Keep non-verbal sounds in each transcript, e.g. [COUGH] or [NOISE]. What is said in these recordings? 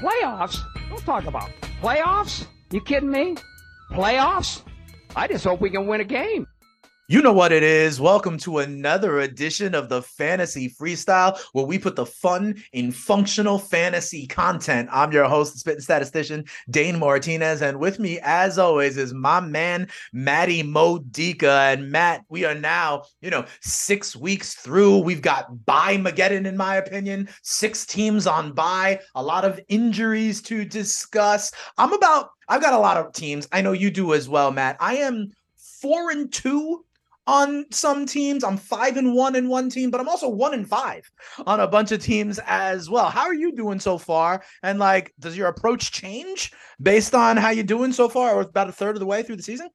Playoffs? Don't talk about playoffs. You kidding me? Playoffs? I just hope we can win a game. You know what it is. Welcome to another edition of the Fantasy Freestyle, where we put the fun in functional fantasy content. I'm your host, spitting statistician, Dane Martinez, and with me, as always, is my man, Matty Modica. And Matt, we are now, you know, six weeks through. We've got bye Mageddon, in my opinion, six teams on bye, a lot of injuries to discuss. I'm about, I've got a lot of teams. I know you do as well, Matt. I am four and two on some teams. I'm five and one in one team, but I'm also one and five on a bunch of teams as well. How are you doing so far? And like, does your approach change based on how you're doing so far, or about a third of the way through the season?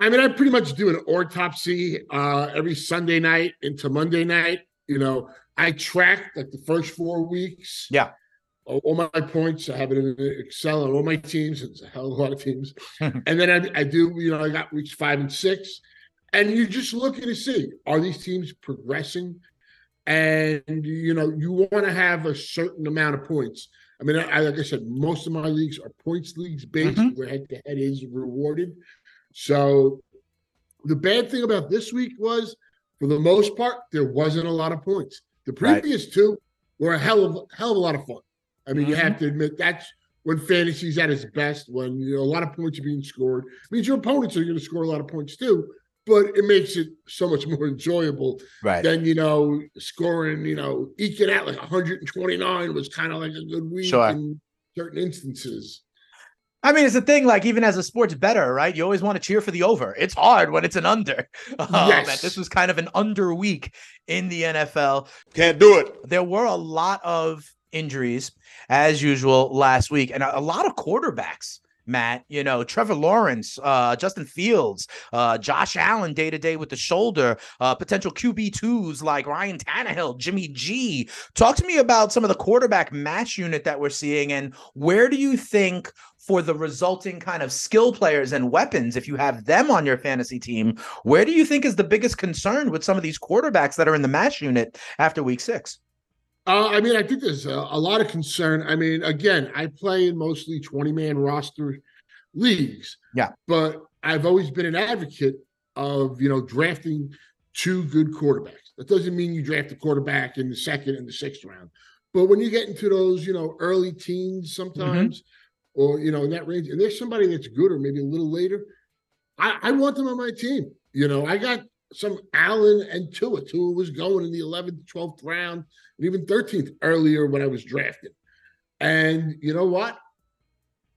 I mean, I pretty much do an autopsy uh, every Sunday night into Monday night. You know, I track like the first four weeks. Yeah. All my points, I have it in Excel on all my teams. It's a hell of a lot of teams. [LAUGHS] and then I, I do, you know, I got weeks five and six and you're just looking to see are these teams progressing and you know you want to have a certain amount of points i mean I, like i said most of my leagues are points leagues based mm-hmm. where head to head is rewarded so the bad thing about this week was for the most part there wasn't a lot of points the previous right. two were a hell of hell of a lot of fun i mean mm-hmm. you have mm-hmm. to admit that's when fantasy's at its best when you know a lot of points are being scored it means your opponents are going to score a lot of points too but it makes it so much more enjoyable right. than you know scoring. You know, eking out like 129 was kind of like a good week sure. in certain instances. I mean, it's a thing. Like even as a sports better, right? You always want to cheer for the over. It's hard when it's an under. [LAUGHS] Um, yes. this was kind of an under week in the NFL. Can't do it. There were a lot of injuries as usual last week, and a, a lot of quarterbacks Matt. You know, Trevor Lawrence, uh, Justin Fields, uh, Josh Allen day to day with the shoulder, uh, potential QB2s like Ryan Tannehill, Jimmy G. Talk to me about some of the quarterback match unit that we're seeing and where do you think for the resulting kind of skill players and weapons, if you have them on your fantasy team, where do you think is the biggest concern with some of these quarterbacks that are in the match unit after week six? Uh, I mean, I think there's a, a, lot of concern. I mean, again, I play in mostly 20 man roster leagues. Yeah. But I've always been an advocate of, you know, drafting two good quarterbacks. That doesn't mean you draft a quarterback in the second and the sixth round. But when you get into those, you know, early teens sometimes, mm-hmm. or, you know, in that range, and there's somebody that's good or maybe a little later, I, I want them on my team. You know, I got some Allen and Tua. Tua was going in the 11th, 12th round, and even 13th earlier when I was drafted. And you know what?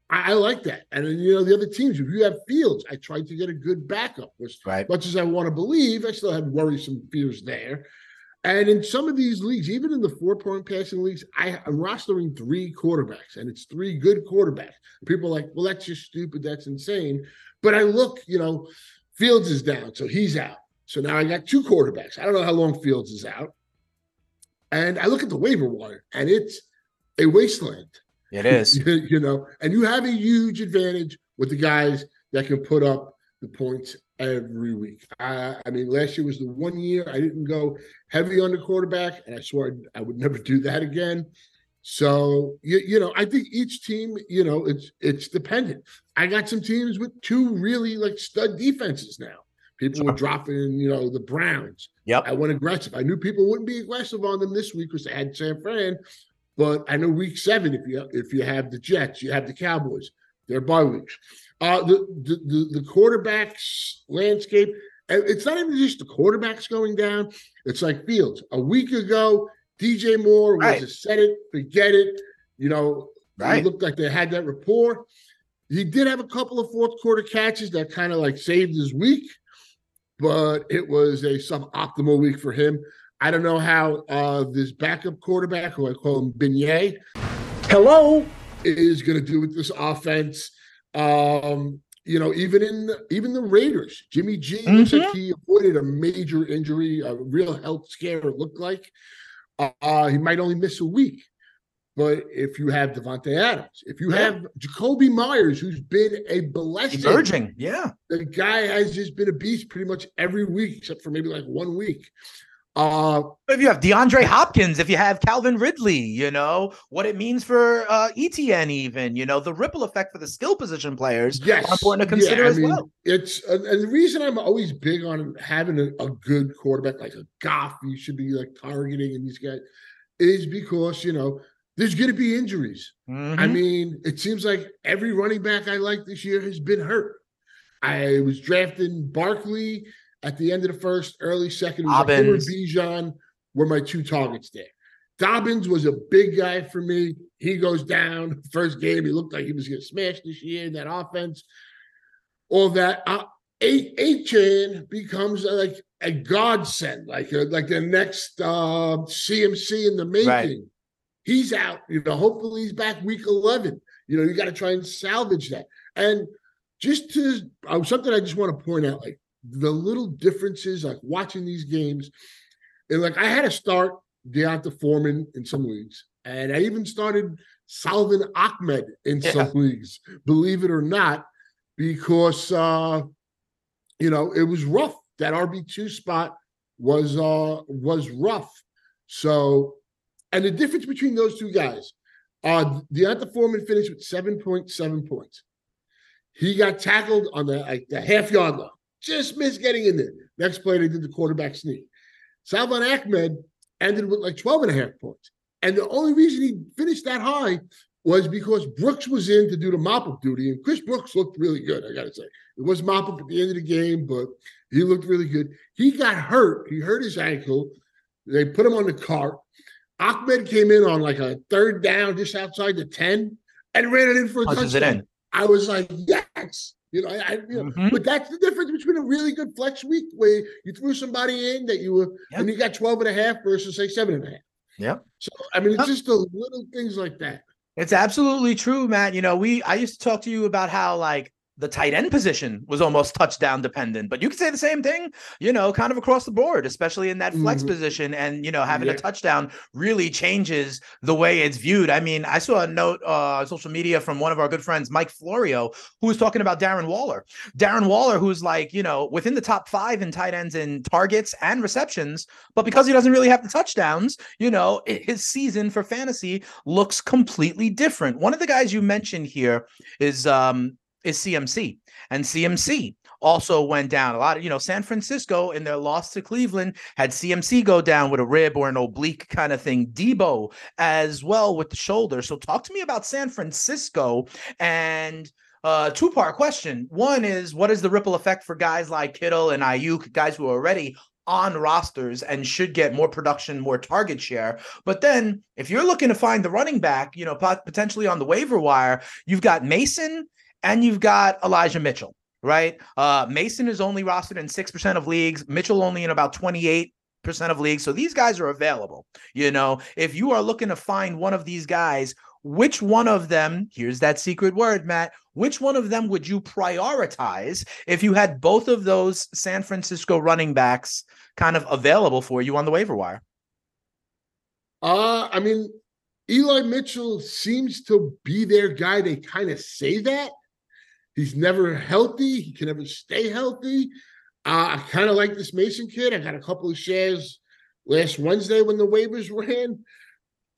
I, I like that. And then, you know, the other teams, if you have Fields, I tried to get a good backup. Which, right. much as I want to believe, I still had worrisome fears there. And in some of these leagues, even in the four point passing leagues, I, am rostering three quarterbacks, and it's three good quarterbacks. People are like, well, that's just stupid. That's insane. But I look, you know, Fields is down, so he's out. So now I got two quarterbacks. I don't know how long Fields is out. And I look at the waiver wire and it's a wasteland. It is. [LAUGHS] you know, and you have a huge advantage with the guys that can put up the points every week. I, I mean, last year was the one year I didn't go heavy on the quarterback, and I swore I would never do that again. So you, you know, I think each team, you know, it's it's dependent. I got some teams with two really like stud defenses now. People were dropping, you know, the Browns. Yep. I went aggressive. I knew people wouldn't be aggressive on them this week because they had San Fran. But I know week seven, if you if you have the Jets, you have the Cowboys. They're bye weeks. Uh, the, the the the quarterbacks landscape. It's not even just the quarterbacks going down. It's like Fields. A week ago, DJ Moore was right. a set it, forget it. You know, right. it looked like they had that rapport. He did have a couple of fourth quarter catches that kind of like saved his week but it was a suboptimal week for him. I don't know how uh, this backup quarterback, who I call him Beignet, hello, is going to do with this offense. Um, you know, even in even the Raiders, Jimmy G mm-hmm. looks like mm-hmm. he avoided a major injury, a real health scare. It looked like uh, he might only miss a week. But if you have Davante Adams, if you yeah. have Jakobi Meyers, who's been a blessing, emerging, yeah, the guy has just been a beast pretty much every week, except for maybe like one week. Uh, if you have DeAndre Hopkins, if you have Calvin Ridley, you know what it means for uh, ETN, even you know the ripple effect for the skill position players. yes, important to consider yeah, I as mean, well. It's uh, and the reason I'm always big on having a, a good quarterback like a Goff, you should be like targeting and these guys, is because you know there's going to be injuries. I Mhm. mean, it seems like every running back I like this year has been hurt. I was drafting Barkley at the end of the first, early second. It was like Dobbins. Bijan were my two targets there. Dobbins was a big guy for me. He goes down first game. He looked like he was going to smash this year in that offense. All that. Uh, eight eight chan becomes like a godsend, like a, like the next uh, CMC in the making. Right. He's out. You know, hopefully he's back week eleven. You know, you got to try and salvage that. And just to uh, something I just want to point out, like the little differences, like watching these games, and like I had to start D'Onta Foreman in some leagues, and I even started Salvon Ahmed in Yeah. some leagues, believe it or not, because uh, you know it was rough. That RB two spot was uh was rough. So, and the difference between those two guys, uh, D'Onta Foreman finished with seven point seven points. He got tackled on the like the half yard line, just missed getting in there. Next play, they did the quarterback sneak. Salvon Ahmed ended with like 12 and a half points. And the only reason he finished that high was because Brooks was in to do the mop up duty. And Chris Brooks looked really good, I got to say. It was mop up at the end of the game, but he looked really good. He got hurt. He hurt his ankle. They put him on the cart. Ahmed came in on like a third down just outside the 10 and ran it in for a Punches touchdown. I was like, yes. You know, I, you know, Mhm. but that's the difference between a really good flex week where you threw somebody in that you were Yeah. and you got 12 and a half versus say seven and a half. Yeah. So I mean, it's Huh. just the little things like that. It's absolutely true, Matt. You know, we I used to talk to you about how like the tight end position was almost touchdown dependent, but you could say the same thing, you know, kind of across the board, especially in that flex Mhm. position. And you know, having a touchdown really changes the way it's viewed. I mean, I saw a note uh, on social media from one of our good friends, Mike Florio, who was talking about Darren Waller. Darren Waller, who's like, you know, within the top five in tight ends in targets and receptions, but because he doesn't really have the touchdowns, you know, his season for fantasy looks completely different. One of the guys you mentioned here is um is CMC, and CMC also went down a lot of you know San Francisco in their loss to Cleveland had CMC go down with a rib or an oblique kind of thing. Deebo as well with the shoulder. So talk to me about San Francisco and uh two part question. One is what is the ripple effect for guys like Kittle and Aiyuk, guys who are already on rosters and should get more production, more target share. But then if you're looking to find the running back, you know, pot- potentially on the waiver wire, you've got Mason and you've got Elijah Mitchell, right? Uh Mason is only rostered in 6% of leagues, Mitchell only in about 28 percent of leagues. So these guys are available. You know, if you are looking to find one of these guys, which one of them, here's that secret word, Matt, which one of them would you prioritize if you had both of those San Francisco running backs kind of available for you on the waiver wire? Uh, I mean, Eli Mitchell seems to be their guy. They kind of say that. He's never healthy. He can never stay healthy. Uh, I kind of like this Mason kid. I got a couple of shares last Wednesday when the waivers ran.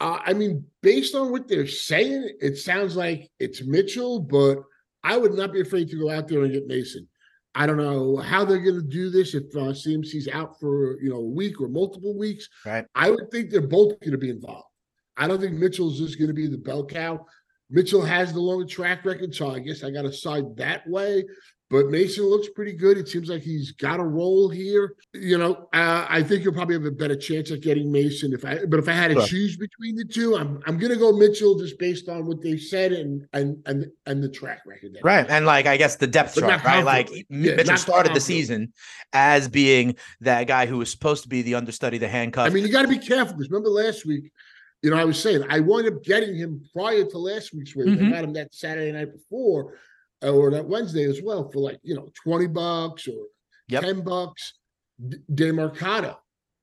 Uh, I mean, based on what they're saying, it sounds like it's Mitchell, but I would not be afraid to go out there and get Mason. I don't know how they're going to do this if uh, CMC's out for you know a week or multiple weeks. Right. I would think they're both going to be involved. I don't think Mitchell's just going to be the bell cow. Mitchell has the longer track record, so I guess I got to side that way. But Mason looks pretty good. It seems like he's got a role here. You know, uh, I think you'll probably have a better chance at getting Mason if I. But if I had to Sure. choose between the two, I'm I'm going to go Mitchell just based on what they said and and and and the track record. Right. And like, I guess the depth But chart, right? Like, Yeah, Mitchell started the season as being that guy who was supposed to be the understudy, the handcuff. I mean, you got to be careful because remember last week, you know, I was saying I wound up getting him prior to last week's waiver. Mhm. I got him that Saturday night before, uh, or that Wednesday as well for like you know twenty bucks or Yep. ten bucks, Demarcado,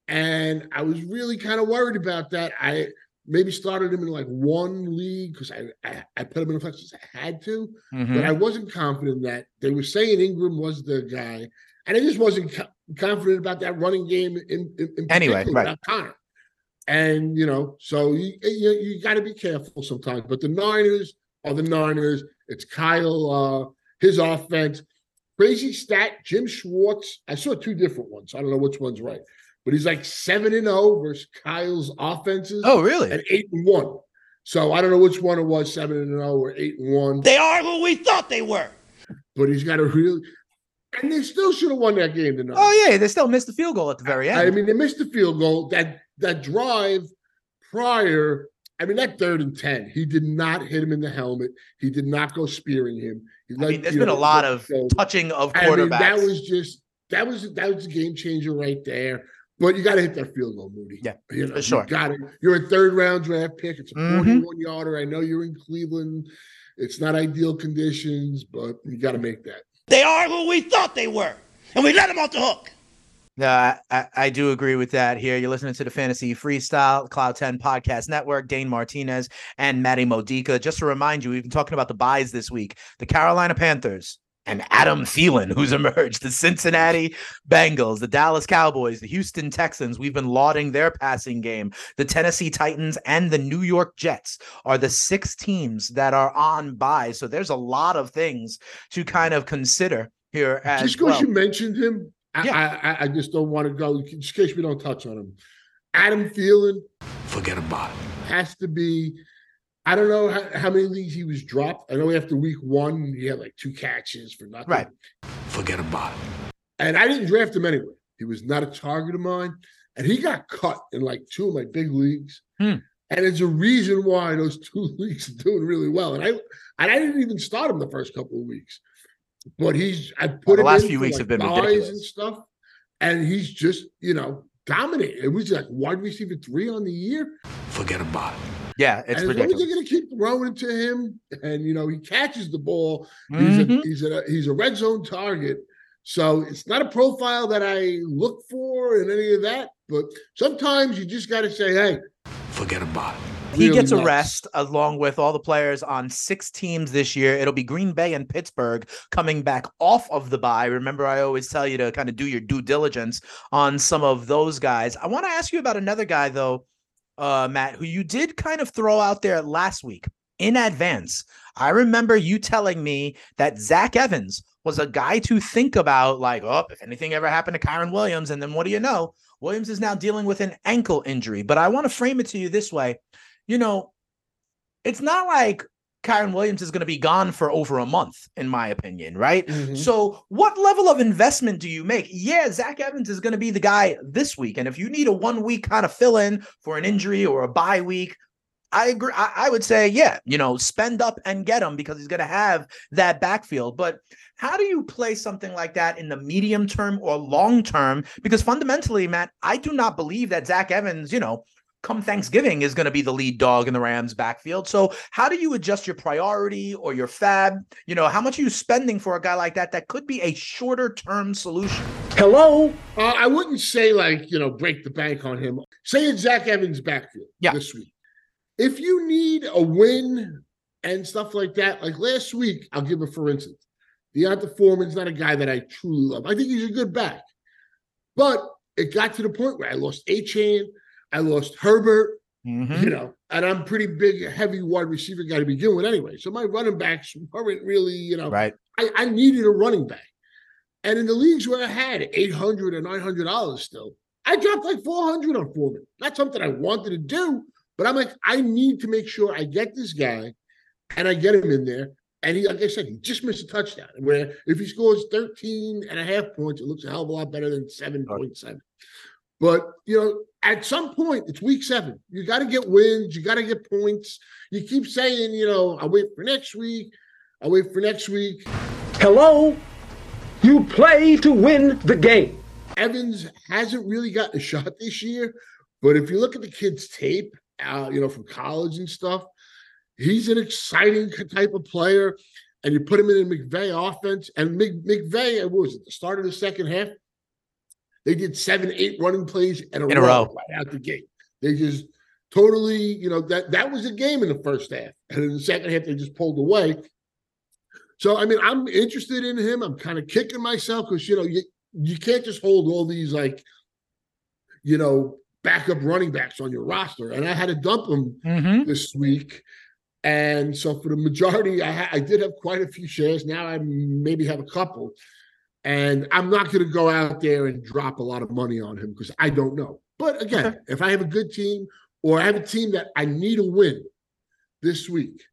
and I was really kind of worried about that. I maybe started him in like one league because I, I I put him in a flex because I had to, Mhm. but I wasn't confident that they were saying Ingram was the guy, and I just wasn't co- confident about that running game in, in, in Anyway, particular right. Connor. And you know, so you you, you got to be careful sometimes. But the Niners are the Niners. It's Kyle, uh, his offense. Crazy stat: Jim Schwartz. I saw two different ones. I don't know which one's right, but he's like seven and zero versus Kyle's offenses Oh, really? and eight and one. So I don't know which one it was, seven and zero or eight and one. They are who we thought they were. But he's got a real, and they still should have won that game tonight. Oh, yeah. They still missed the field goal at the very end. I mean, they missed the field goal. That that drive prior, I mean, that third and ten, he did not hit him in the helmet. He did not go spearing him. He I mean, let- there's you been a lot of go. touching of I mean, quarterbacks. that was just that was that was a game changer right there. But you got to hit that field goal, Moody. Yeah, you know, for sure. You got it. You're a third round draft pick. It's a Mhm. 41 yarder. I know you're in Cleveland. It's not ideal conditions, but you got to make that. They are who we thought they were. And we let them off the hook. Yeah, I, I do agree with that here. You're listening to the Fantasy Freestyle Cloud 10 Podcast Network, Dane Martinez and Matty Modica. Just to remind you, we've been talking about the byes this week. The Carolina Panthers and Adam Thielen, who's [LAUGHS] emerged, the Cincinnati Bengals, the Dallas Cowboys, the Houston Texans. We've been lauding their passing game. The Tennessee Titans and the New York Jets are the six teams that are on bye. So there's a lot of things to kind of consider here as just because well. you mentioned him, I, Yeah. I, I- I just don't want to go. Just in case we don't touch on him, Adam Thielen Forget about it. has to be. I don't know how, how many leagues he was dropped. I know after week one he had like two catches for nothing. Right. Forget about it. And I didn't draft him anyway. He was not a target of mine, and he got cut in like two of my big leagues. Hmm. And it's a reason why those two [LAUGHS] leagues are doing really well. And I and I didn't even start him the first couple of weeks, but he's I put Well, the him last in few weeks like, have been buys ridiculous. and stuff, and he's just you know dominating. It was like wide receiver three on the year. Forget about it. Yeah, it's and as ridiculous. they're going to keep throwing it to him, and you know he catches the ball, Mhm. He's a he's a he's a red zone target. So it's not a profile that I look for in any of that. But sometimes you just got to say, hey, Forget about it. He really gets a rest along with all the players on six teams this year. It'll be Green Bay and Pittsburgh coming back off of the bye. Remember, I always tell you to kind of do your due diligence on some of those guys. I want to ask you about another guy, though, uh, Matt, who you did kind of throw out there last week in advance. I remember you telling me that Zach Evans was a guy to think about, like, oh, if anything ever happened to Kyren Williams, and then what do you know? Williams is now dealing with an ankle injury. But I want to frame it to you this way. You know, it's not like Kyren Williams is going to be gone for over a month, in my opinion, right? Mhm. So, what level of investment do you make? Yeah, Zach Evans is going to be the guy this week. And if you need a one week kind of fill in for an injury or a bye week, I agree. I, I would say, yeah, you know, spend up and get him because he's going to have that backfield. But how do you play something like that in the medium term or long term? Because fundamentally, Matt, I do not believe that Zach Evans, you know, come Thanksgiving is going to be the lead dog in the Rams backfield. So how do you adjust your priority or your fab? You know, how much are you spending for a guy like that that could be a shorter term solution? Hello? Uh, I wouldn't say like you know break the bank on him. Say it's Zach Evans' backfield Yeah. this week. If you need a win and stuff like that, like last week, I'll give it for instance. D'Onta Foreman's not a guy that I truly love. I think he's a good back, but it got to the point where I lost Achane, I lost Herbert, Mhm. you know, and I'm pretty big, heavy wide receiver guy to begin with anyway. So my running backs weren't really, you know, Right. I, I needed a running back. And in the leagues where I had 800 or 900 dollars still, I dropped like 400 on Foreman. Not something I wanted to do, but I'm like, I need to make sure I get this guy and I get him in there. And he, like I said, he just missed a touchdown. Where if he scores 13 and a half points, it looks a hell of a lot better than 7.7. But, you know, at some point, it's week seven. You got to get wins. You got to get points. You keep saying, you know, I'll wait for next week. I'll wait for next week. Hello? You play to win the game. Evans hasn't really gotten a shot this year, but if you look at the kid's tape, uh, you know, from college and stuff, he's an exciting type of player. And you put him in a McVay offense, and Mc, McVay, what was it, the start of the second half? They did seven, eight running plays in a, In a row, row. right out the gate. They just totally, you know, that that was a game in the first half, and in the second half they just pulled away. So I mean, I'm interested in him. I'm kind of kicking myself because you know you you can't just hold all these like, you know, backup running backs on your roster. And I had to dump them Mhm. this week. And so for the majority, I, ha- I did have quite a few shares. Now I maybe have a couple. And I'm not going to go out there and drop a lot of money on him because I don't know. But again, Okay. if I have a good team or I have a team that I need a win this week,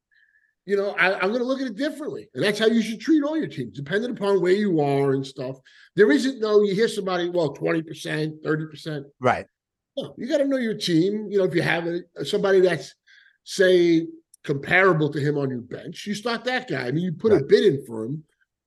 you know, I, I'm going to look at it differently. And that's how you should treat all your teams, depending upon where you are and stuff. There isn't no, you hear somebody, well, 20%, 30%. Right. No, you got to know your team. You know, if you have a, somebody that's, say, comparable to him on your bench, you start that guy. I mean, you put a bid in for him,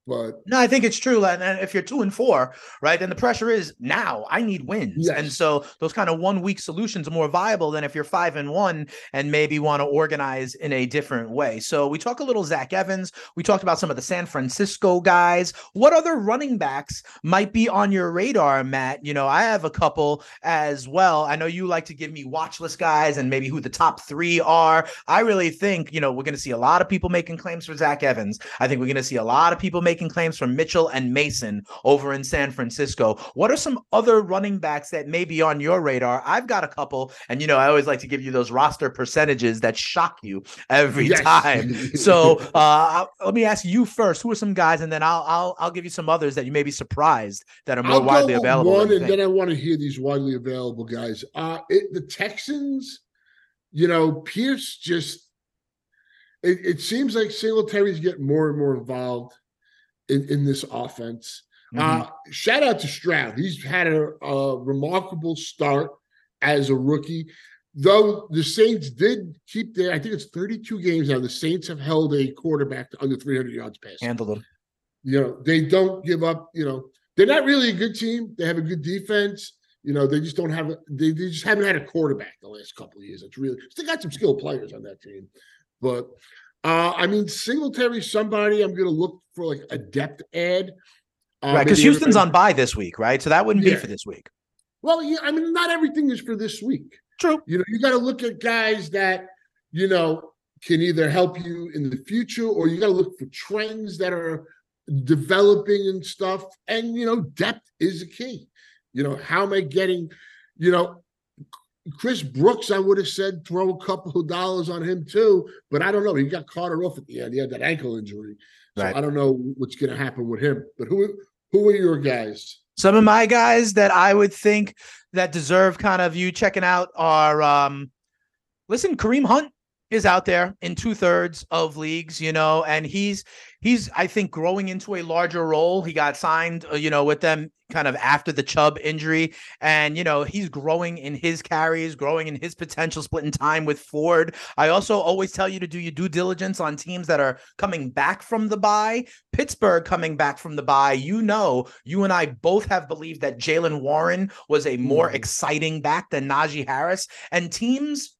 but No, I think it's true. And if you're two and four, right, then the pressure is now I need wins. And so those kind of one week solutions are more viable than if you're five and one and maybe want to organize in a different way. So we talk a little Zach Evans. We talked about some of the San Francisco guys. What other running backs might be on your radar, Matt? You know, I have a couple as well. I know you like to give me watch list guys and maybe who the top three are. I really think, you know, we're going to see a lot of people making claims for Zach Evans. I think we're going to see a lot of people making claims for Mitchell and Mason over in San Francisco. What are some other running backs that may be on your radar? I've got a couple, and you know, I always like to give you those roster percentages that shock you every Yes. time. So [LAUGHS] uh, let me ask you first: Who are some guys, and then I'll I'll I'll give you some others that you may be surprised that are more I'll widely available. One, and think. then I want to hear these widely available guys. Uh, it, the Texans, you know, Pierce just. It, it seems like Singletary's getting more and more involved in, in this offense. Mhm. Uh, shout out to Stroud. He's had a, a remarkable start as a rookie. Though the Saints did keep their, I think it's 32 games now. The Saints have held a quarterback to under 300 yards pass. Handle them. You know, they don't give up. You know, they're not really a good team. They have a good defense. You know, they just don't have. A, they, they just haven't had a quarterback the last couple of years. It's really they got some skilled players on that team, but uh I mean, Singletary, somebody I'm going to look for like a depth ad. Uh, right, because Houston's on bye this week, right? So that wouldn't be for this week. Well, yeah, I mean, not everything is for this week. True. You know, you got to look at guys that, you know, can either help you in the future or you got to look for trends that are developing and stuff. And, you know, depth is a key. You know, how am I getting, you know, Chris Brooks, I would have said throw a couple of dollars on him too, but I don't know. He got Carter off at the end. He had that ankle injury. So Right. I don't know what's going to happen with him. But who who are your guys? Some of my guys that I would think that deserve kind of you checking out are um listen, Kareem Hunt is out there in two thirds of leagues, you know, and he's he's I think growing into a larger role. He got signed, uh, you know, with them kind of after the Chubb injury, and you know he's growing in his carries, growing in his potential, splitting time with Ford. I also always tell you to do your due diligence on teams that are coming back from the bye. Pittsburgh coming back from the bye. You know, you and I both have believed that Jaylen Warren was a more Mhm. exciting back than Najee Harris, and teams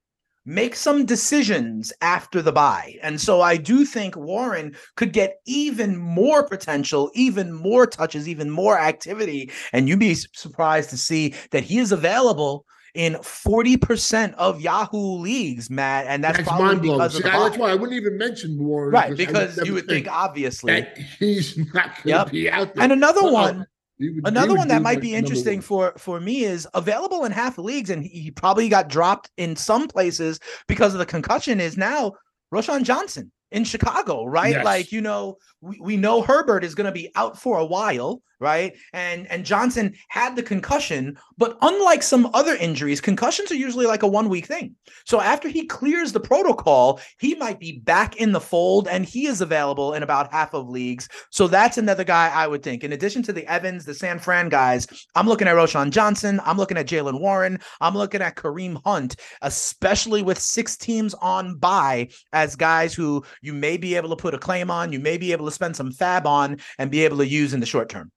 make some decisions after the bye. And so I do think Warren could get even more potential, even more touches, even more activity. And you'd be surprised to see that he is available in 40% of Yahoo leagues, Matt. And that's, That's probably mind blowing. See, that's why I wouldn't even mention Warren. Right, would because you would think obviously. [LAUGHS] he's not going to Yep. be out there. And another Well, um, one would- Another one that might be interesting for for me is available in half leagues, and he probably got dropped in some places because of the concussion. Is now Roschon Johnson in Chicago, right? Yes. Like you know, we, we know Herbert is going to be out for a while, right? And and Johnson had the concussion, but unlike some other injuries, concussions are usually like a one week thing. So after he clears the protocol, he might be back in the fold, and he is available in about half of leagues. So that's another guy I would think. In addition to the Evans, the San Fran guys, I'm looking at Roschon Johnson. I'm looking at Jaylen Warren. I'm looking at Kareem Hunt, especially with six teams on bye as guys who you may be able to put a claim on, you may be able to spend some fab on, and be able to use in the short term.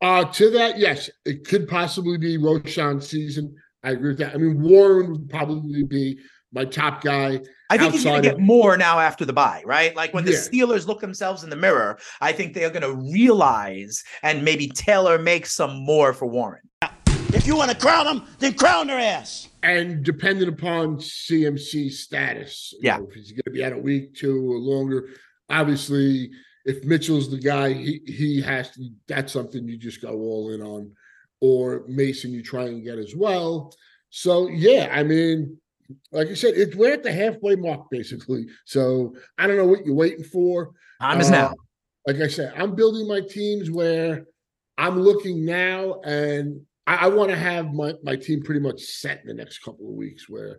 Uh, to that, yes, it could possibly be Roschon's season. I agree with that. I mean, Warren would probably be my top guy. I think he's going Outside to of- get more now after the bye, right? Like when the Yeah. Steelers look themselves in the mirror, I think they are going to realize and maybe tailor make some more for Warren. If you want to crown them, then crown their ass. And depending upon CMC status, you Yeah. know, if he's going to be out a week, two, or longer, obviously, if Mitchell's the guy, he he has to. That's something you just go all in on, or Mason you try and get as well. So yeah, I mean, like I said, it's we're at the halfway mark basically. So I don't know what you're waiting for. Time is Uh, now. Like I said, I'm building my teams where I'm looking now, and I, I want to have my my team pretty much set in the next couple of weeks. Where,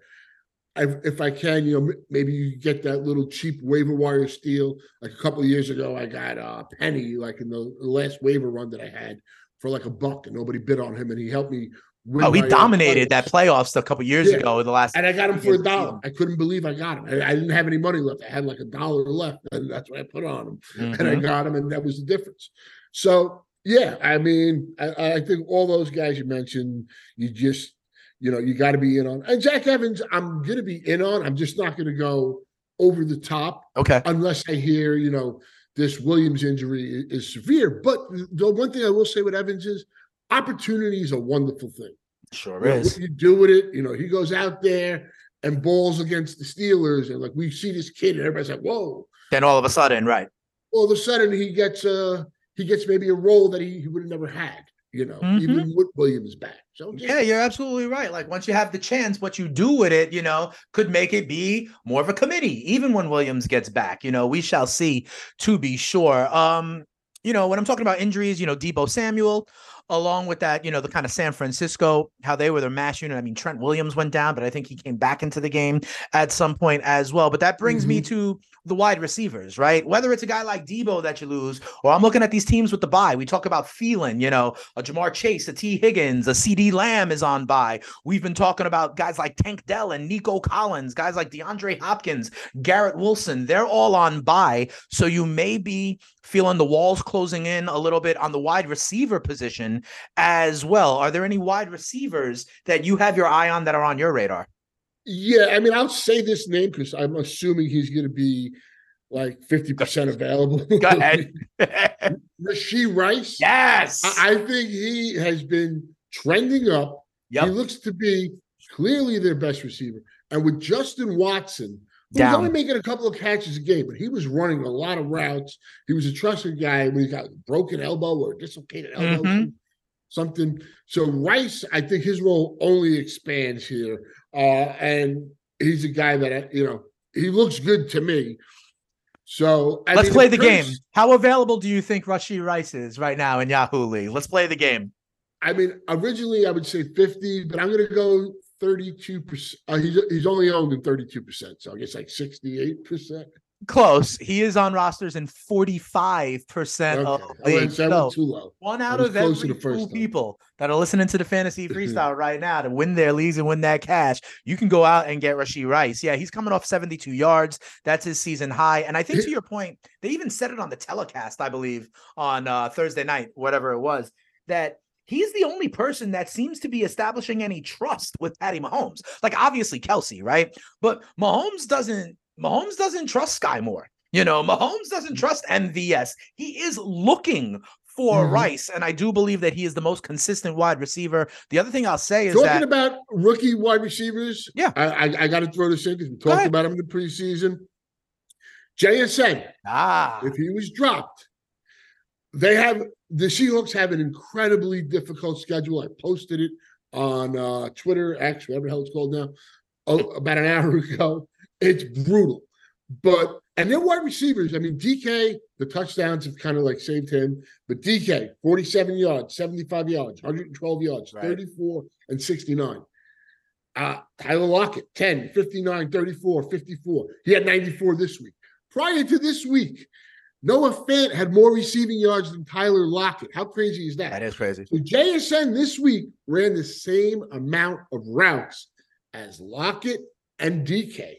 I, if I can, you know, maybe you get that little cheap waiver wire steal. Like a couple of years ago, I got a Penny, like in the last waiver run that I had for like a buck, and nobody bid on him, and he helped me. Win Oh, he uh, dominated that playoffs. a couple years Yeah. ago. The last And I got him for a dollar. I couldn't believe I got him. I, I didn't have any money left. I had like a dollar left, [LAUGHS] and that's what I put on him. And I Mhm. got him, and that was the difference. So yeah, I mean, I, I think all those guys you mentioned, you just, you know, you got to be in on. And Jack Evans, I'm gonna be in on. I'm just not gonna go over the top okay. unless I hear, you know, this Williams injury is severe. But the one thing I will say with Evans is opportunity is a wonderful thing. Sure You know, is. what you do with it, you know, he goes out there and balls against the Steelers, and like we see this kid, and everybody's like, "Whoa!" Then all of a sudden, right? All of a sudden, he gets uh he gets maybe a role that he, he would have never had, you know, Mhm. even with Williams back. So just, Yeah, you're absolutely right. Like once you have the chance, what you do with it, you know, could make it be more of a committee, even when Williams gets back. You know, we shall see to be sure. Um, you know, when I'm talking about injuries, you know, Deebo Samuel, along with that, you know, the kind of San Francisco, how they were their mass unit. I mean, Trent Williams went down, but I think he came back into the game at some point as well. But that brings me mm-hmm. to the wide receivers, right? Whether it's a guy like Deebo that you lose, or I'm looking at these teams with the bye. We talk about feeling, you know, a Ja'Marr Chase, a Tee Higgins, a CeeDee Lamb is on bye. We've been talking about guys like Tank Dell and Nico Collins, guys like DeAndre Hopkins, Garrett Wilson. They're all on bye. So you may be feeling the walls closing in a little bit on the wide receiver position as well. Are there any wide receivers that you have your eye on that are on your radar? yeah. I mean, I'll say this name because I'm assuming he's going to be like fifty percent available. [LAUGHS] Go ahead. [LAUGHS] Rashee Rice. yes. I, think he has been trending up. Yep. He looks to be clearly their best receiver. And with Justin Watson, who's Down. only making a couple of catches a game, but he was running a lot of routes. He was a trusted guy when he got broken elbow or dislocated elbow, Mhm. Something. So Rice, I think his role only expands here. Uh, and he's a guy that, you know, he looks good to me. So I Let's play the game. How available do you think Rashee Rice is right now in Yahoo League? Let's play the game. I mean, originally I would say 50, but I'm going to go 32%. Uh, he's, he's only owned in 32%. So I guess like 68%. Close. He is on rosters in 45% Okay. of leagues. so I So went too low. one out of every two people that are listening to the fantasy freestyle right now to win their leagues and win that cash, you can go out and get Rashee Rice. Yeah, he's coming off 72 yards. That's his season high. And I think to your point, they even said it on the telecast, I believe, on uh, Thursday night, whatever it was, that he's the only person that seems to be establishing any trust with Patty Mahomes. Like obviously Kelce, right? But Mahomes doesn't Mahomes doesn't trust Skyy Moore. You know, [LAUGHS] Mahomes doesn't trust MVS. He is looking for Mhm. Rice, and I do believe that he is the most consistent wide receiver. The other thing I'll say is Talking that about rookie wide receivers, Yeah. I, I, I got to throw this in because we talked about him in the preseason. JSN, ah, if he was dropped, they have the Seahawks have an incredibly difficult schedule. I posted it on uh, Twitter, X, whatever the hell it's called now, oh, about an hour [LAUGHS] ago. It's brutal, but and their wide receivers. I mean, DK, the touchdowns have kind of like saved him, but DK, forty-seven yards, seventy-five yards, hundred and twelve yards, Right. thirty-four and sixty-nine. Uh, Tyler Lockett, 10, 59, 34, 54. He had 94 this week. Prior to this week, Noah Fant had more receiving yards than Tyler Lockett. How crazy is that? that is crazy. So JSN this week ran the same amount of routes as Lockett and DK.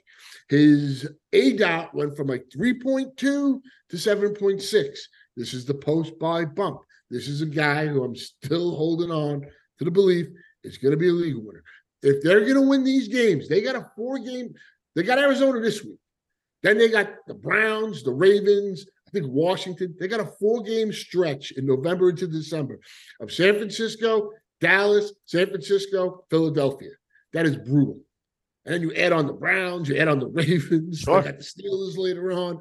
His aDOT went from like 3.2 to 7.6. This is the post bye bump. This is a guy who I'm still holding on to the belief is going to be a league winner. If they're going to win these games, they got a four game, they got Arizona this week. Then they got the Browns, the Ravens, I think Washington. They got a four game stretch in November into December of San Francisco, Dallas, San Francisco, Philadelphia. That is brutal. And then you add on the Browns, you add on the [LAUGHS] Ravens, Sure. they got the Steelers later on.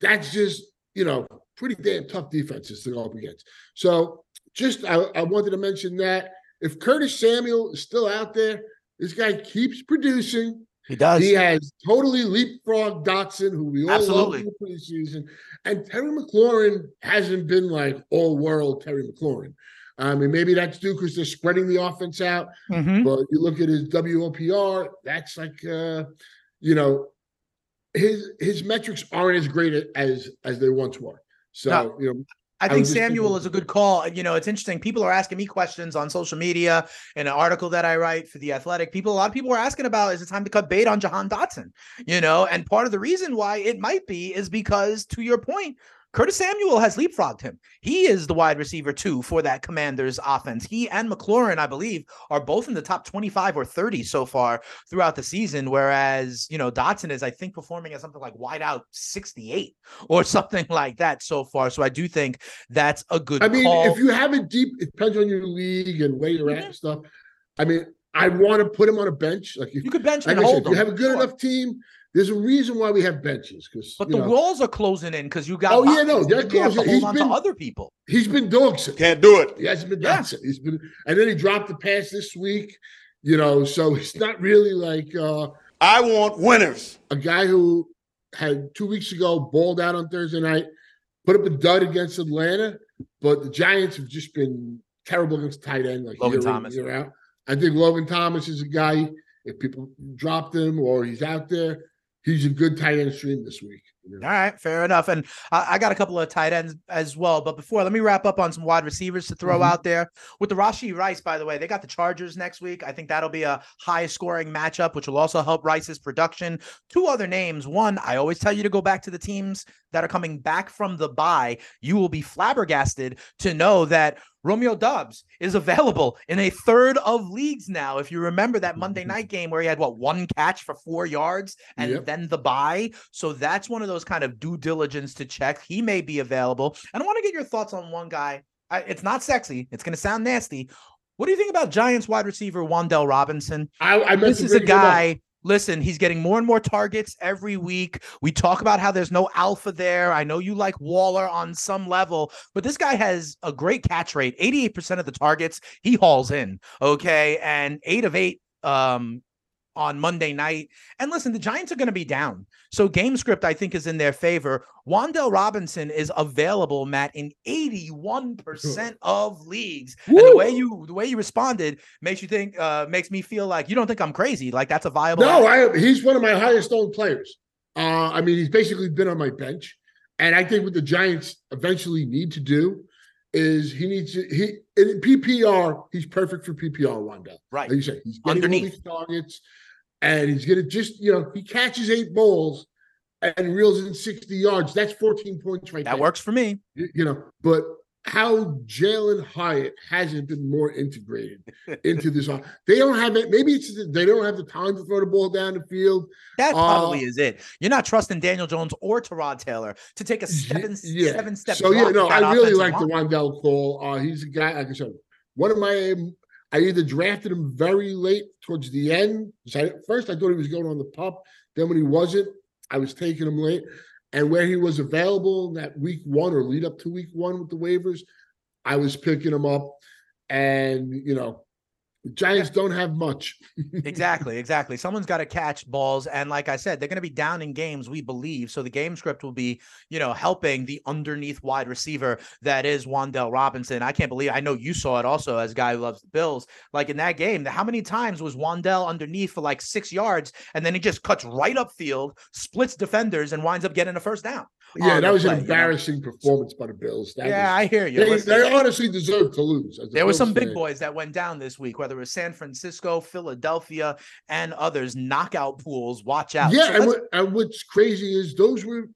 That's just you know, pretty damn tough defenses to go up against. So just I, I wanted to mention that if Curtis Samuel is still out there, this guy keeps producing. He does. He has totally leapfrogged Dotson, who we all Absolutely. love in the preseason. And Terry McLaurin hasn't been like all world Terry McLaurin. I mean, maybe that's due because they're spreading the offense out. Mhm. But you look at his WOPR, that's like uh, you know, his his metrics aren't as great as as they once were. So No. you know, I I think just Samuel thinking- is a good call. You know, it's interesting. People are asking me questions on social media in an article that I write for the Athletic. People, a lot of people are asking about is it time to cut bait on Jahan Dotson? You know, and part of the reason why it might be is because, to your point, Curtis Samuel has leapfrogged him. He is the wide receiver too for that Commanders offense. He and McLaurin, I believe, are both in the top 25 or 30 so far throughout the season. Whereas, you know, Dotson is, I think, performing at something like wide out 68 or [LAUGHS] something like that so far. So I do think that's a good I mean, call. if you have a deep, it depends on your league and where you're at Mhm. and stuff. I mean, I want to put him on a bench. Like if you could bench like and I said, hold if you have a good sure. enough team, there's a reason why we have benches because But the know, walls are closing in because you got. Oh, yeah, no, boxes, they're and have to closing. hold He's on been- to other people. he's been dog sitting. Can't do it. He hasn't been Yeah. dog He's been, and then he dropped the pass this week. You know, so he's not really like uh, I want winners. a guy who had two weeks ago balled out on Thursday night, put up a dud against Atlanta, but the Giants have just been terrible against tight end, like Logan year in, Thomas. year out. I think Logan Thomas is a guy. If people dropped him or he's out there, he's a good tight end stream this week. you know. All right, fair enough. And I, I got a couple of tight ends as well. But before, let me wrap up on some wide receivers to throw Mhm. out there. With the Rashee Rice, by the way, they got the Chargers next week. I think that'll be a high scoring matchup, which will also help Rice's production. Two other names. One, I always tell you to go back to the teams that are coming back from the bye. You will be flabbergasted to know that Romeo Doubs is available in a third of leagues now. If you remember that Monday night game where he had what one catch for four yards and Yep. then the bye. So that's one of those kind of due diligence to check. He may be available. And I want to get your thoughts on one guy. I, it's not sexy. It's going to sound nasty. What do you think about Giants wide receiver Wan'Dale Robinson? I, I This is a guy. Listen, he's getting more and more targets every week. We talk about how there's no alpha there. I know you like Waller on some level, but this guy has a great catch rate. 88% of the targets he hauls in. Okay. And eight of eight um on Monday night. And listen, the Giants are going to be down. So game script, I think, is in their favor. Wan'Dale Robinson is available, Matt, in 81% of leagues. And the way you the way you responded makes you think uh makes me feel like you don't think I'm crazy. Like that's a viable No. I, he's one of my highest owned players. Uh, I mean, he's basically been on my bench, and I think what the Giants eventually need to do is he needs to he in PPR he's perfect for PPR. Wan'Dale, right. like you said, he's getting Underneath. all these targets, and he's gonna just you know he catches eight balls and reels in sixty yards. That's fourteen points right now. That there. works for me. You, you know, but how Jalin Hyatt hasn't been more integrated [LAUGHS] into this. They don't have it. Maybe it's they don't have the time to throw the ball down the field. That probably Uh, is it. You're not trusting Daniel Jones or Tyrod Taylor to take a seven Yeah. seven step. So yeah, no, I really like the. Wan'Dale call. Uh, he's a guy. Like I said, one of my. I either drafted him very late towards the end. I, first, I thought he was going on the pup. Then when he wasn't, I was taking him late. And where he was available in that week one or lead up to week one with the waivers, I was picking him up. And you know, the Giants don't have much. [LAUGHS] exactly, exactly. Someone's got to catch balls, and like I said, they're going to be down in games. We believe so. The game script will be, you know, helping the underneath wide receiver that is Wan'Dale Robinson. I can't believe. I know you saw it also as a guy who loves the Bills. Like in that game, how many times was Wan'Dale underneath for like six yards, and then he just cuts right up field, splits defenders, and winds up getting a first down. Yeah, that was play, an you know? embarrassing performance by the Bills. That yeah, was, I hear you. they, they honestly deserve to lose. there were some big fan. boys that went down this week, whether it was San Francisco, Philadelphia, and others. Knockout pools. Watch out. Yeah, So and, what, and what's crazy is those were,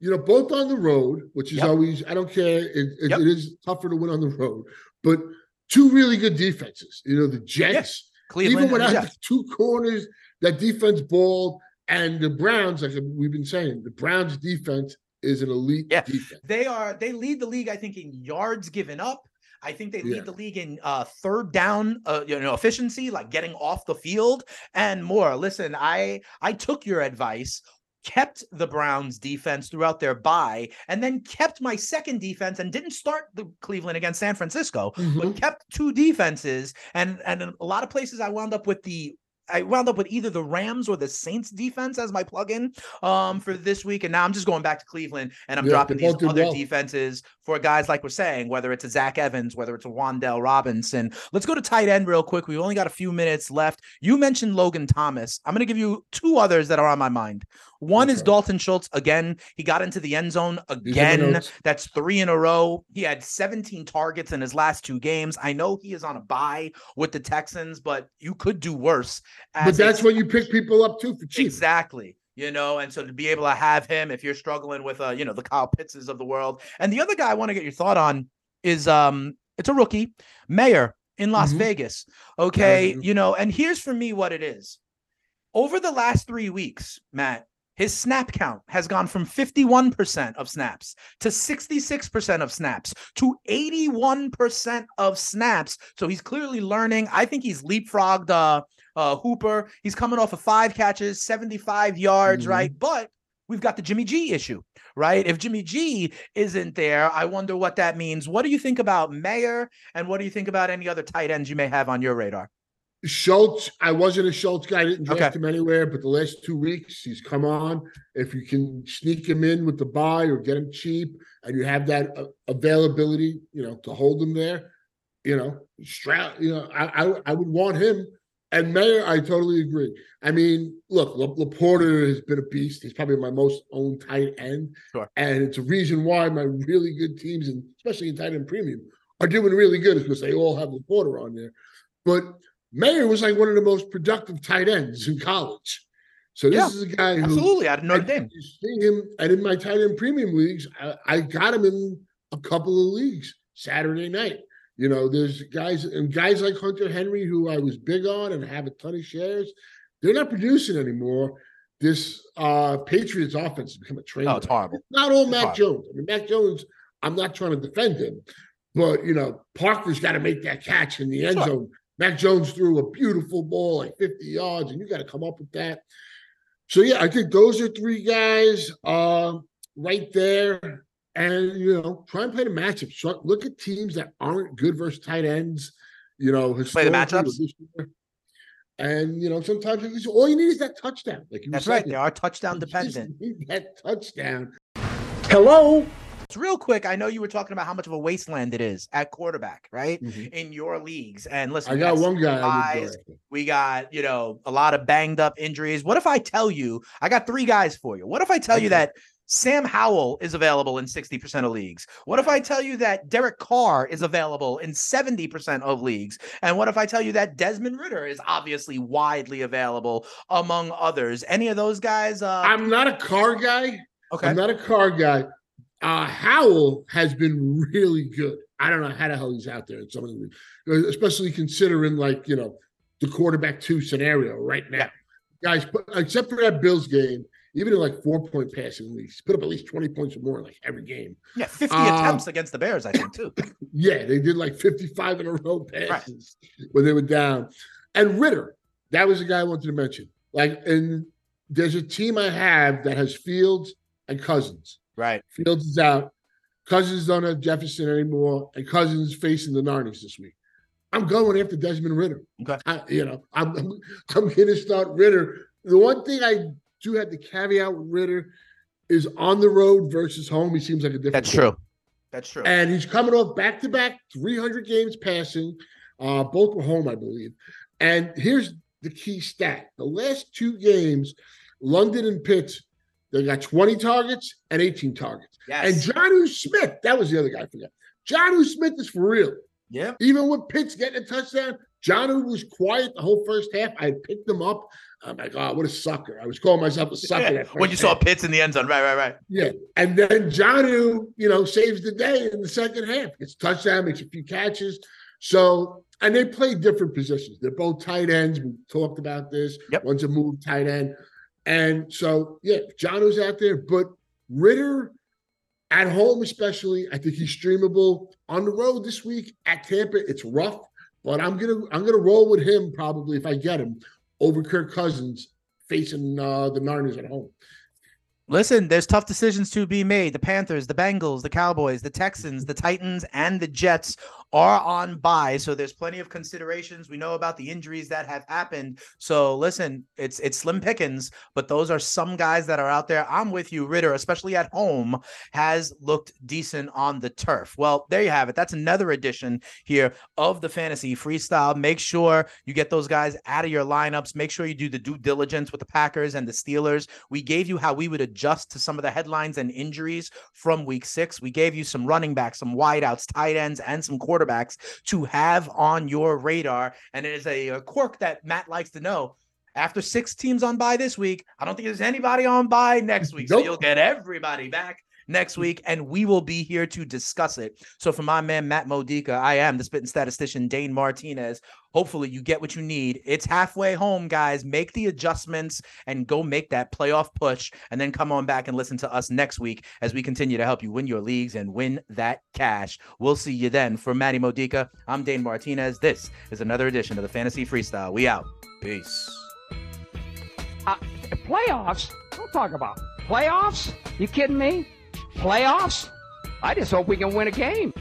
you know, both on the road, which is Yep. always I don't care. It, it- Yep. it is tougher to win on the road, but two really good defenses. You know, the Jets, Cleveland. even without the two corners, that defense balled, and the Browns, like we've been saying, the Browns defense is an elite Yeah. defense. They are they lead the league, I think, in yards given up. I think they lead Yeah. the league in uh, third down, uh, you know, efficiency, like getting off the field and more. Listen, I I took your advice. kept the Browns defense throughout their bye, and then kept my second defense and didn't start the Cleveland against San Francisco, Mhm. but kept two defenses. And and a lot of places I wound up with the I wound up with either the Rams or the Saints defense as my plug-in um for this week. And now I'm just going back to Cleveland and I'm Yeah, dropping these other well. defenses for guys like we're saying, whether it's a Zach Evans, whether it's a Wan'Dale Robinson. Let's go to tight end real quick. We've only got a few minutes left. You mentioned Logan Thomas. I'm gonna give you two others that are on my mind. One is Dalton Schultz. Again, he got into the end zone These are my again. That's three in a row. He had 17 targets in his last two games. I know he is on a bye with the Texans, but you could do worse. But as a that's when you pick people up too for cheap. Exactly. You know, and so to be able to have him, if you're struggling with uh, you know, the Kyle Pittses of the world. And the other guy I want to get your thought on is um it's a rookie, Mayer in Las Mhm. Vegas. Okay. Mhm. You know, and here's for me what it is. Over the last three weeks, Matt, his snap count has gone from 51% of snaps to 66% of snaps to 81% of snaps. So he's clearly learning. I think he's leapfrogged uh, uh, Hooper. He's coming off of five catches, 75 yards, Mhm. right? But we've got the Jimmy G issue, right? If Jimmy G isn't there, I wonder what that means. What do you think about Mayer? And what do you think about any other tight ends you may have on your radar? Schultz, I wasn't a Schultz guy. I didn't draft Okay. him anywhere, but the last two weeks he's come on. If you can sneak him in with the bye or get him cheap, and you have that uh, availability, you know, to hold him there, you know, Stroud, you know, I, I I would want him. And Mayer, I totally agree. I mean, look, La- Laporta has been a beast. He's probably my most owned tight end, Sure. and it's a reason why my really good teams, and especially in tight end premium, are doing really good, is because they all have Laporta on there. But Mayer was like one of the most productive tight ends in college. So this Yeah, is a guy who Absolutely. Out of Notre Dame. You see him, and in my tight end premium leagues, I, I got him in a couple of leagues Saturday night. You know, there's guys and guys like Hunter Henry who I was big on and have a ton of shares. They're not producing anymore. This uh Patriots offense has become a train. Oh, it's horrible. Not all It's Mac horrible. Jones. I mean, Mac Jones. I'm not trying to defend him, but you know, Parker's got to make that catch in the end Sure. zone. Mac Jones threw a beautiful ball, like 50 yards, and you got to come up with that. So yeah, I think those are three guys uh, right there. And you know, try and play the matchup. Try- Look at teams that aren't good versus tight ends. You know, Play the matchups? And you know, sometimes it's- all you need is that touchdown. Like you were That's right. They are touchdown You just dependent. need That touchdown. Hello? Real quick, I know you were talking about how much of a wasteland it is at quarterback, right? Mhm. In your leagues. And listen, I got one guy. I buys. We got, you know, a lot of banged up injuries. What if I tell you, I got three guys for you? What if I tell you that Sam Howell is available in 60% of leagues? What if I tell you that Derek Carr is available in 70% of leagues? And what if I tell you that Desmond Ridder is obviously widely available among others? Any of those guys? Uh, I'm not a Carr guy. okay. I'm not a Carr guy. Uh, Howell has been really good. I don't know how the hell he's out there in some of the leagues, especially considering like you know the quarterback two scenario right now. Yeah. Guys, but except for that Bills game, even in like four point passing leagues, put up at least 20 points or more in like every game. yeah, 50 uh, attempts against the Bears, I think, too. [LAUGHS] Yeah, they did like 55 in a row passes when they were down. And Ridder, that was the guy I wanted to mention. Like, and there's a team I have that has Fields and Cousins. Right. Fields is out. Cousins don't have Jefferson anymore, and Cousins facing the Niners this week. I'm going after Desmond Ridder. Okay. I, you know, I'm I'm, I'm going to start Ridder. The one thing I do have to caveat with Ridder is on the road versus home. He seems like a different. That's guy. true. That's true. And he's coming off back to back 300 games passing. Uh, both were home, I believe. And here's the key stat: the last two games, London and Pitts, they got 20 targets and 18 targets. And yes. Jonnu Smith, that was the other guy I forgot. Jonnu Smith is for real. yeah. Even with Pitts getting a touchdown, Jonnu was quiet the whole first half. I picked him up. I'm like, oh, what a sucker. I was calling myself a sucker. that [LAUGHS] when you first saw. Pitts in the end zone. Right, right, right. Yeah. And then Jonnu, you know, saves the day in the second half. Gets a touchdown, makes a few catches. So, and they play different positions. They're both tight ends. We talked about this. Yep. One's a move tight end. And so, yeah, Jonnu's out there, but Ridder at home, especially, I think he's streamable on the road this week at Tampa. It's rough, but I'm gonna I'm gonna roll with him probably if I get him over Kirk Cousins facing uh, the Niners at home. Listen, there's tough decisions to be made. The Panthers, the Bengals, the Cowboys, the Texans, the Titans, and the Jets are on bye. So there's plenty of considerations. We know about the injuries that have happened. So listen, it's it's slim pickings, but those are some guys that are out there. I'm with you, Ridder, especially at home, has looked decent on the turf. Well, there you have it. That's another edition here of the fantasy freestyle. Make sure you get those guys out of your lineups. Make sure you do the due diligence with the Packers and the Steelers. We gave you how we would adjust to some of the headlines and injuries from week six. We gave you some running backs, some wideouts, tight ends, and some quarterbacks to have on your radar. And it is a, a quirk that Matt likes to know. After six teams on bye this week, I don't think there's anybody on bye next week. So you'll get everybody back next week, and we will be here to discuss it. So, for my man Matt Modica, I am the spitting statistician Dane Martinez. Hopefully, you get what you need. It's halfway home, guys. Make the adjustments and go make that playoff push, and then come on back and listen to us next week as we continue to help you win your leagues and win that cash. We'll see you then. For Matty Modica, I'm Dane Martinez. This is another edition of the Fantasy Freestyle. We out. Peace. Uh, playoffs? Don't talk about playoffs. You kidding me? Playoffs? I just hope we can win a game.